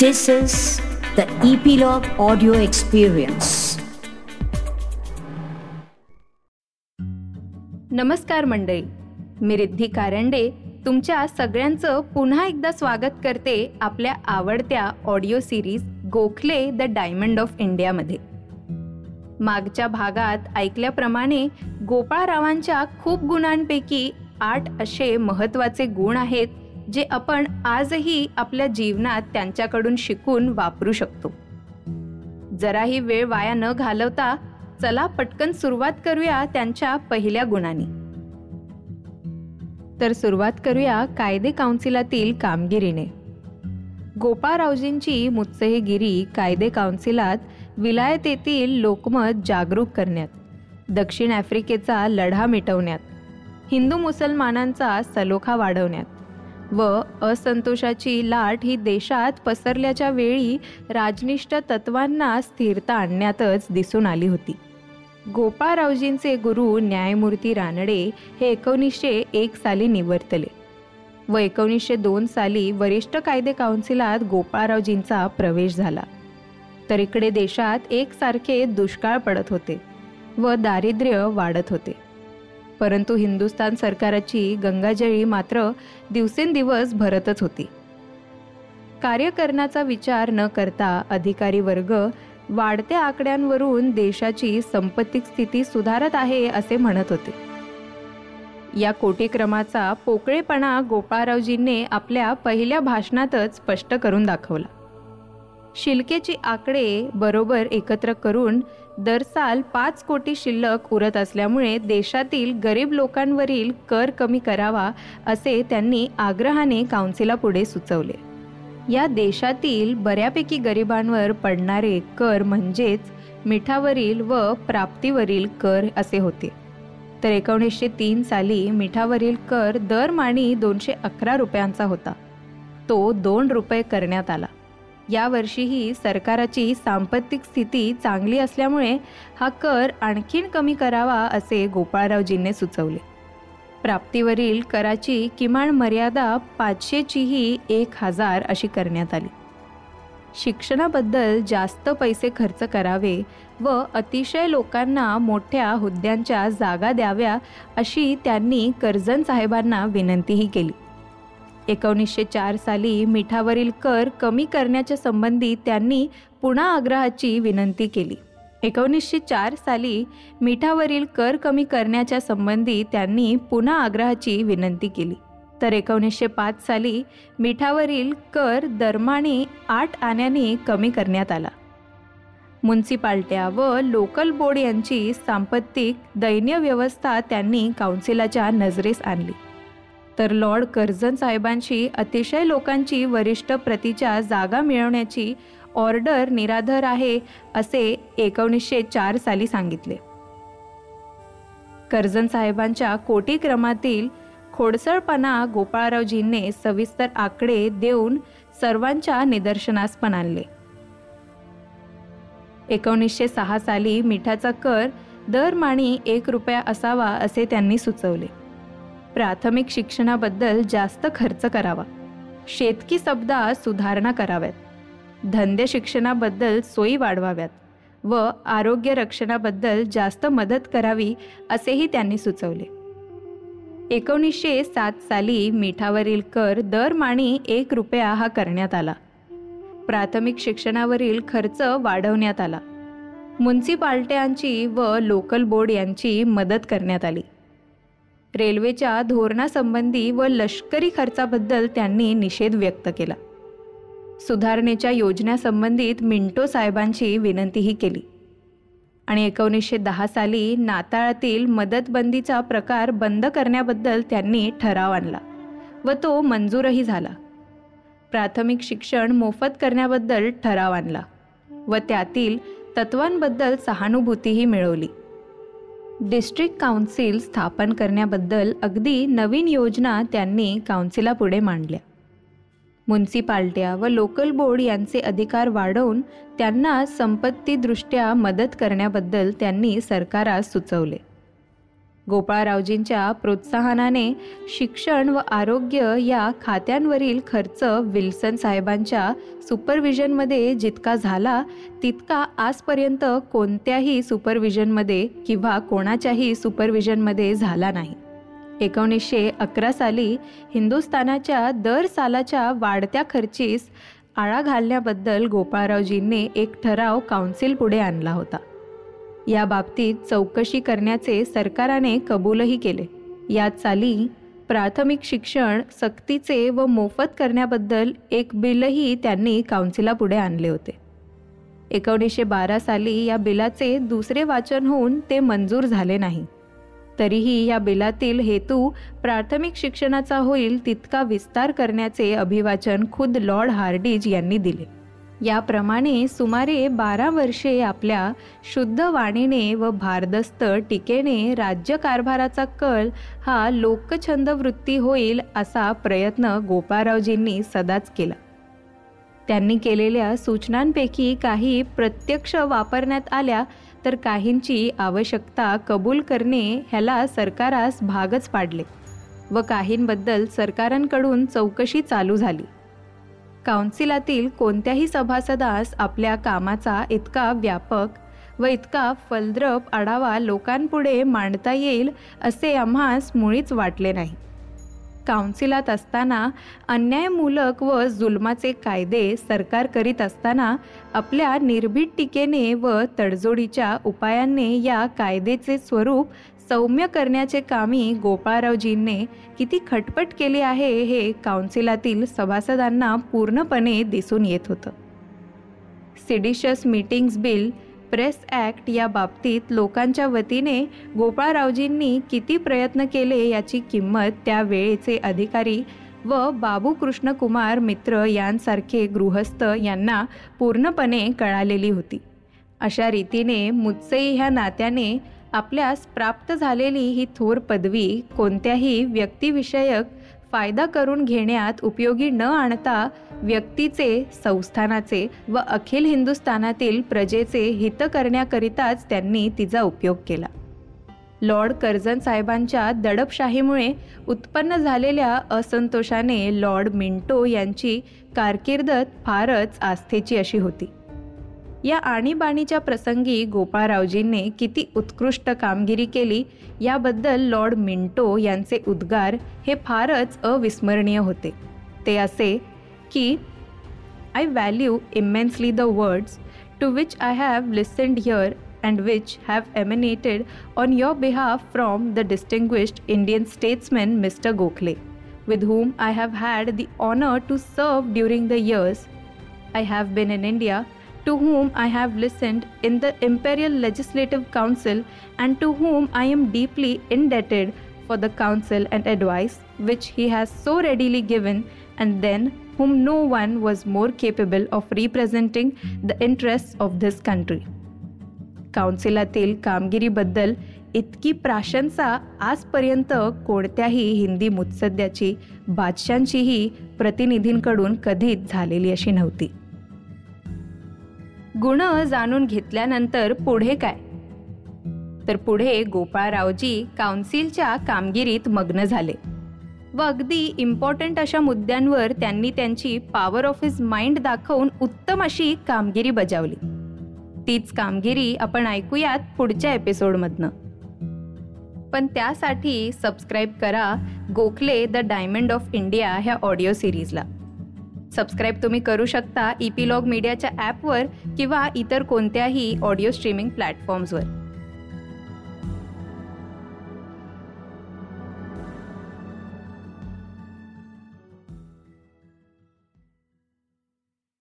This is the Epilogue Audio Experience. नमस्कार मंडळी मी रिद्धी कारंडे तुमच्या सगळ्यांचं पुन्हा एकदा स्वागत करते आपल्या आवडत्या audio series Gokhale the diamond of इंडियामध्ये मागच्या भागात ऐकल्याप्रमाणे गोपाळरावांच्या खूप गुणांपैकी आठ असे महत्त्वाचे गुण आहेत जे आपण आजही आपल्या जीवनात त्यांच्याकडून शिकून वापरू शकतो. जराही वेळ वाया न घालवता चला पटकन सुरुवात करूया त्यांच्या पहिल्या गुणांनी. तर सुरुवात करूया कायदे काउन्सिलातील कामगिरीने. गोपाळरावजींची मुत्सहीगिरी कायदे काउन्सिलात विलायतेतील लोकमत जागरूक करण्यात दक्षिण आफ्रिकेचा लढा मिटवण्यात हिंदू मुसलमानांचा सलोखा वाढवण्यात व असंतोषाची लाट ही देशात पसरल्याच्या वेळी राजनिष्ठ तत्वांना स्थिरता आणण्यातच दिसून आली होती. गोपाळरावजींचे गुरु न्यायमूर्ती रानडे हे एकोणीसशे एक साली निवर्तले व एकोणीसशे दोन साली वरिष्ठ कायदे काउन्सिलात गोपाळरावजींचा प्रवेश झाला. तर इकडे देशात एकसारखे दुष्काळ पडत होते व दारिद्र्य वाढत होते. परंतु हिंदुस्थान सरकाराची गंगाजळी मात्र दिवसेंदिवस भरतच होती. कार्य करण्याचा विचार न करता अधिकारी वर्ग वाढत्या आकड्यांवरून देशाची संपत्तिक स्थिती सुधारत आहे असे म्हणत होते. या कोटीक्रमाचा पोकळेपणा गोपाळरावजींनी आपल्या पहिल्या भाषणातच स्पष्ट करून दाखवला. शिल्केची आकडे बरोबर एकत्र करून दर साल पाच कोटी शिल्लक उरत असल्यामुळे देशातील गरीब लोकांवरील कर कमी करावा असे त्यांनी आग्रहाने काउन्सिलापुढे सुचवले. या देशातील बऱ्यापैकी गरिबांवर पडणारे कर म्हणजेच मिठावरील व प्राप्तीवरील कर असे होते. तर एकोणीसशे तीन साली मिठावरील कर दरमाणी दोनशे अकरा रुपयांचा होता. तो दोन रुपये करण्यात आला. यावर्षीही सरकाराची सांपत्तिक स्थिती चांगली असल्यामुळे हा कर आणखीन कमी करावा असे गोपाळरावजींनी सुचवले. प्राप्तीवरील कराची किमान मर्यादा पाचशेचीही एक हजार अशी करण्यात आली. शिक्षणाबद्दल जास्त पैसे खर्च करावे व अतिशय लोकांना मोठ्या हुद्द्यांच्या जागा द्याव्या अशी त्यांनी कर्जन साहेबांना विनंतीही केली. एकोणीसशे चार साली मिठावरील कर कमी करण्याच्या संबंधी त्यांनी पुन्हा आग्रहाची विनंती केली. एकोणीसशे चार साली मिठावरील कर कमी करण्याच्या संबंधी त्यांनी पुन्हा आग्रहाची विनंती केली. तर एकोणीसशे पाच साली मिठावरील कर दरमाने आठ आण्याने कमी करण्यात आला. म्युन्सिपाल्ट्या व लोकल बोर्ड यांची सांपत्तिक दैन्य व्यवस्था त्यांनी काउन्सिलाच्या नजरेस आणली. तर लॉर्ड कर्झन साहेबांशी अतिशय लोकांची वरिष्ठ प्रतीच्या जागा मिळवण्याची ऑर्डर निराधार आहे असे एकोणीसशे चार साली सांगितले. कर्जन साहेबांच्या कोटी क्रमातील खोडसळपणा गोपाळरावजींनी सविस्तर आकडे देऊन सर्वांच्या निदर्शनास पण आणले. एकोणीसशे सहा साली मिठाचा कर दरमाणी एक रुपया असावा असे त्यांनी सुचवले. प्राथमिक शिक्षणाबद्दल जास्त खर्च करावा. शेतकी शब्दात सुधारणा कराव्यात. धंदे शिक्षणाबद्दल सोयी वाढवाव्यात व आरोग्य रक्षणाबद्दल जास्त मदत करावी असेही त्यांनी सुचवले. एकोणीसशे सात साली मिठावरील कर दरमाणी एक रुपया हा करण्यात आला. प्राथमिक शिक्षणावरील खर्च वाढवण्यात आला. म्युन्सिपाल्ट्यांची व लोकल बोर्ड यांची मदत करण्यात आली. रेल्वेच्या धोरणासंबंधी व लष्करी खर्चाबद्दल त्यांनी निषेध व्यक्त केला. सुधारणेच्या योजनेसंबंधित मिंटो साहेबांची विनंतीही केली. आणि एकोणीसशे दहा साली नाताळातील मदतबंदीचा प्रकार बंद करण्याबद्दल त्यांनी ठराव आणला व तो मंजूरही झाला. प्राथमिक शिक्षण मोफत करण्याबद्दल ठराव आणला व त्यातील तत्वांबद्दल सहानुभूतीही मिळवली. डिस्ट्रिक्ट काउन्सिल स्थापन करण्याबद्दल अगदी नवीन योजना त्यांनी काउन्सिलापुढे मांडल्या. म्युन्सिपाल्ट्या व लोकल बोर्ड यांचे अधिकार वाढवून त्यांना संपत्तीदृष्ट्या मदत करण्याबद्दल त्यांनी सरकारास सुचवले. गोपाळरावजींच्या प्रोत्साहनाने शिक्षण व आरोग्य या खात्यांवरील खर्च विल्सन साहेबांच्या सुपरविजनमध्ये जितका झाला तितका आजपर्यंत कोणत्याही सुपरविजनमध्ये किंवा कोणाच्याही सुपरविजनमध्ये झाला नाही. एकोणीसशे अकरा साली हिंदुस्थानाच्या दर सालाच्या वाढत्या खर्चीस आळा घालण्याबद्दल गोपाळरावजींनी एक ठराव काउन्सिल पुढे आणला होता. या बाबतीत चौकशी करण्याचे सरकाराने कबूलही केले. या चाली प्राथमिक शिक्षण सक्तीचे व मोफत करण्याबद्दल एक बिलही त्यांनी काउन्सिलापुढे आणले होते. एकोणीसशे बारा साली या बिलाचे दुसरे वाचन होऊन ते मंजूर झाले नाही. तरीही या बिलातील हेतू प्राथमिक शिक्षणाचा होईल तितका विस्तार करण्याचे अभिवाचन खुद लॉर्ड हार्डिज यांनी दिले. याप्रमाणे सुमारे बारा वर्षे आपल्या शुद्ध वाणीने व भारदस्त टीकेने राज्यकारभाराचा कल हा लोकछंद वृत्ती होईल असा प्रयत्न गोपाळरावजींनी सदाच केला. त्यांनी केलेल्या सूचनांपैकी काही प्रत्यक्ष वापरण्यात आल्या तर काहींची आवश्यकता कबूल करणे ह्याला सरकारास भागच पाडले व काहींबद्दल सरकारांकडून चौकशी चालू झाली. काउन्सिलातील कोणत्याही सभासदास आपल्या कामाचा इतका व्यापक व इतका फलद्रप आढावा लोकांपुढे मांडता येईल असे आम्हास मुळीच वाटले नाही. काउन्सिलात असताना अन्यायमूलक व जुलमाचे कायदे सरकार करीत असताना आपल्या निर्भीड टीकेने व तडजोडीच्या उपायांनी या कायदेचे स्वरूप सौम्य करण्याचे कामी गोपाळरावजींनी किती खटपट केली आहे हे काउन्सिलातील सभासदांना पूर्णपणे दिसून येत होतं. Seditious meetings bill press act या बाबतीत लोकांच्या वतीने गोपाळरावजींनी किती प्रयत्न केले याची किंमत त्या वेळेचे अधिकारी व बाबू कृष्णकुमार मित्र यांसारखे गृहस्थ यांना पूर्णपणे कळालेली होती. अशा रीतीने मुत्सई ह्या नात्याने आपल्यास प्राप्त झालेली ही थोर पदवी कोणत्याही व्यक्तिविषयक फायदा करून घेण्यात उपयोगी न आणता व्यक्तीचे संस्थानाचे व अखिल हिंदुस्थानातील प्रजेचे हित करण्याकरिताच त्यांनी तिचा उपयोग केला. लॉर्ड कर्जन साहेबांच्या दडपशाहीमुळे उत्पन्न झालेल्या असंतोषाने लॉर्ड मिंटो यांची कारकिर्दत फारच आस्थेची अशी होती. या आणीबाणीच्या प्रसंगी गोपाळरावजींनी किती उत्कृष्ट कामगिरी केली याबद्दल लॉर्ड मिंटो यांचे उद्गार हे फारच अविस्मरणीय होते. ते असे की I value immensely the words to which I have listened here and which have emanated on your behalf from the distinguished Indian statesman Mr Gokhale with whom I have had the honor to serve during the years I have been in India to whom I have listened in the Imperial Legislative Council and to whom I am deeply indebted for the counsel and advice which he has so readily given, and then whom no one was more capable of representing the interests of this country. काउन्सिलातील कामगिरीबद्दल इतकी प्राशंसा आजपर्यंत कोणत्याही हिंदी मुत्सद्याची बादशांचीही प्रतिनिधींकडून कधीच झालेली अशी नव्हती गुण जाणून घेतल्यानंतर पुढे काय? तर पुढे गोपाळरावजी काउन्सिलच्या कामगिरीत मग्न झाले. व अगदी इम्पॉर्टंट अशा मुद्द्यांवर त्यांनी त्यांची पॉवर ऑफ हिज माइंड दाखवून उत्तम अशी कामगिरी बजावली. तीच कामगिरी आपण ऐकूयात पुढच्या एपिसोडमधनं पण त्यासाठी सबस्क्राईब करा Gokhale the diamond of India ह्या ऑडिओ सिरीजला सबस्क्राईब तुम्ही करू शकता ईपीलॉग मीडियाच्या ॲपवर किंवा इतर कोणत्याही ऑडिओ स्ट्रीमिंग प्लॅटफॉर्म्सवर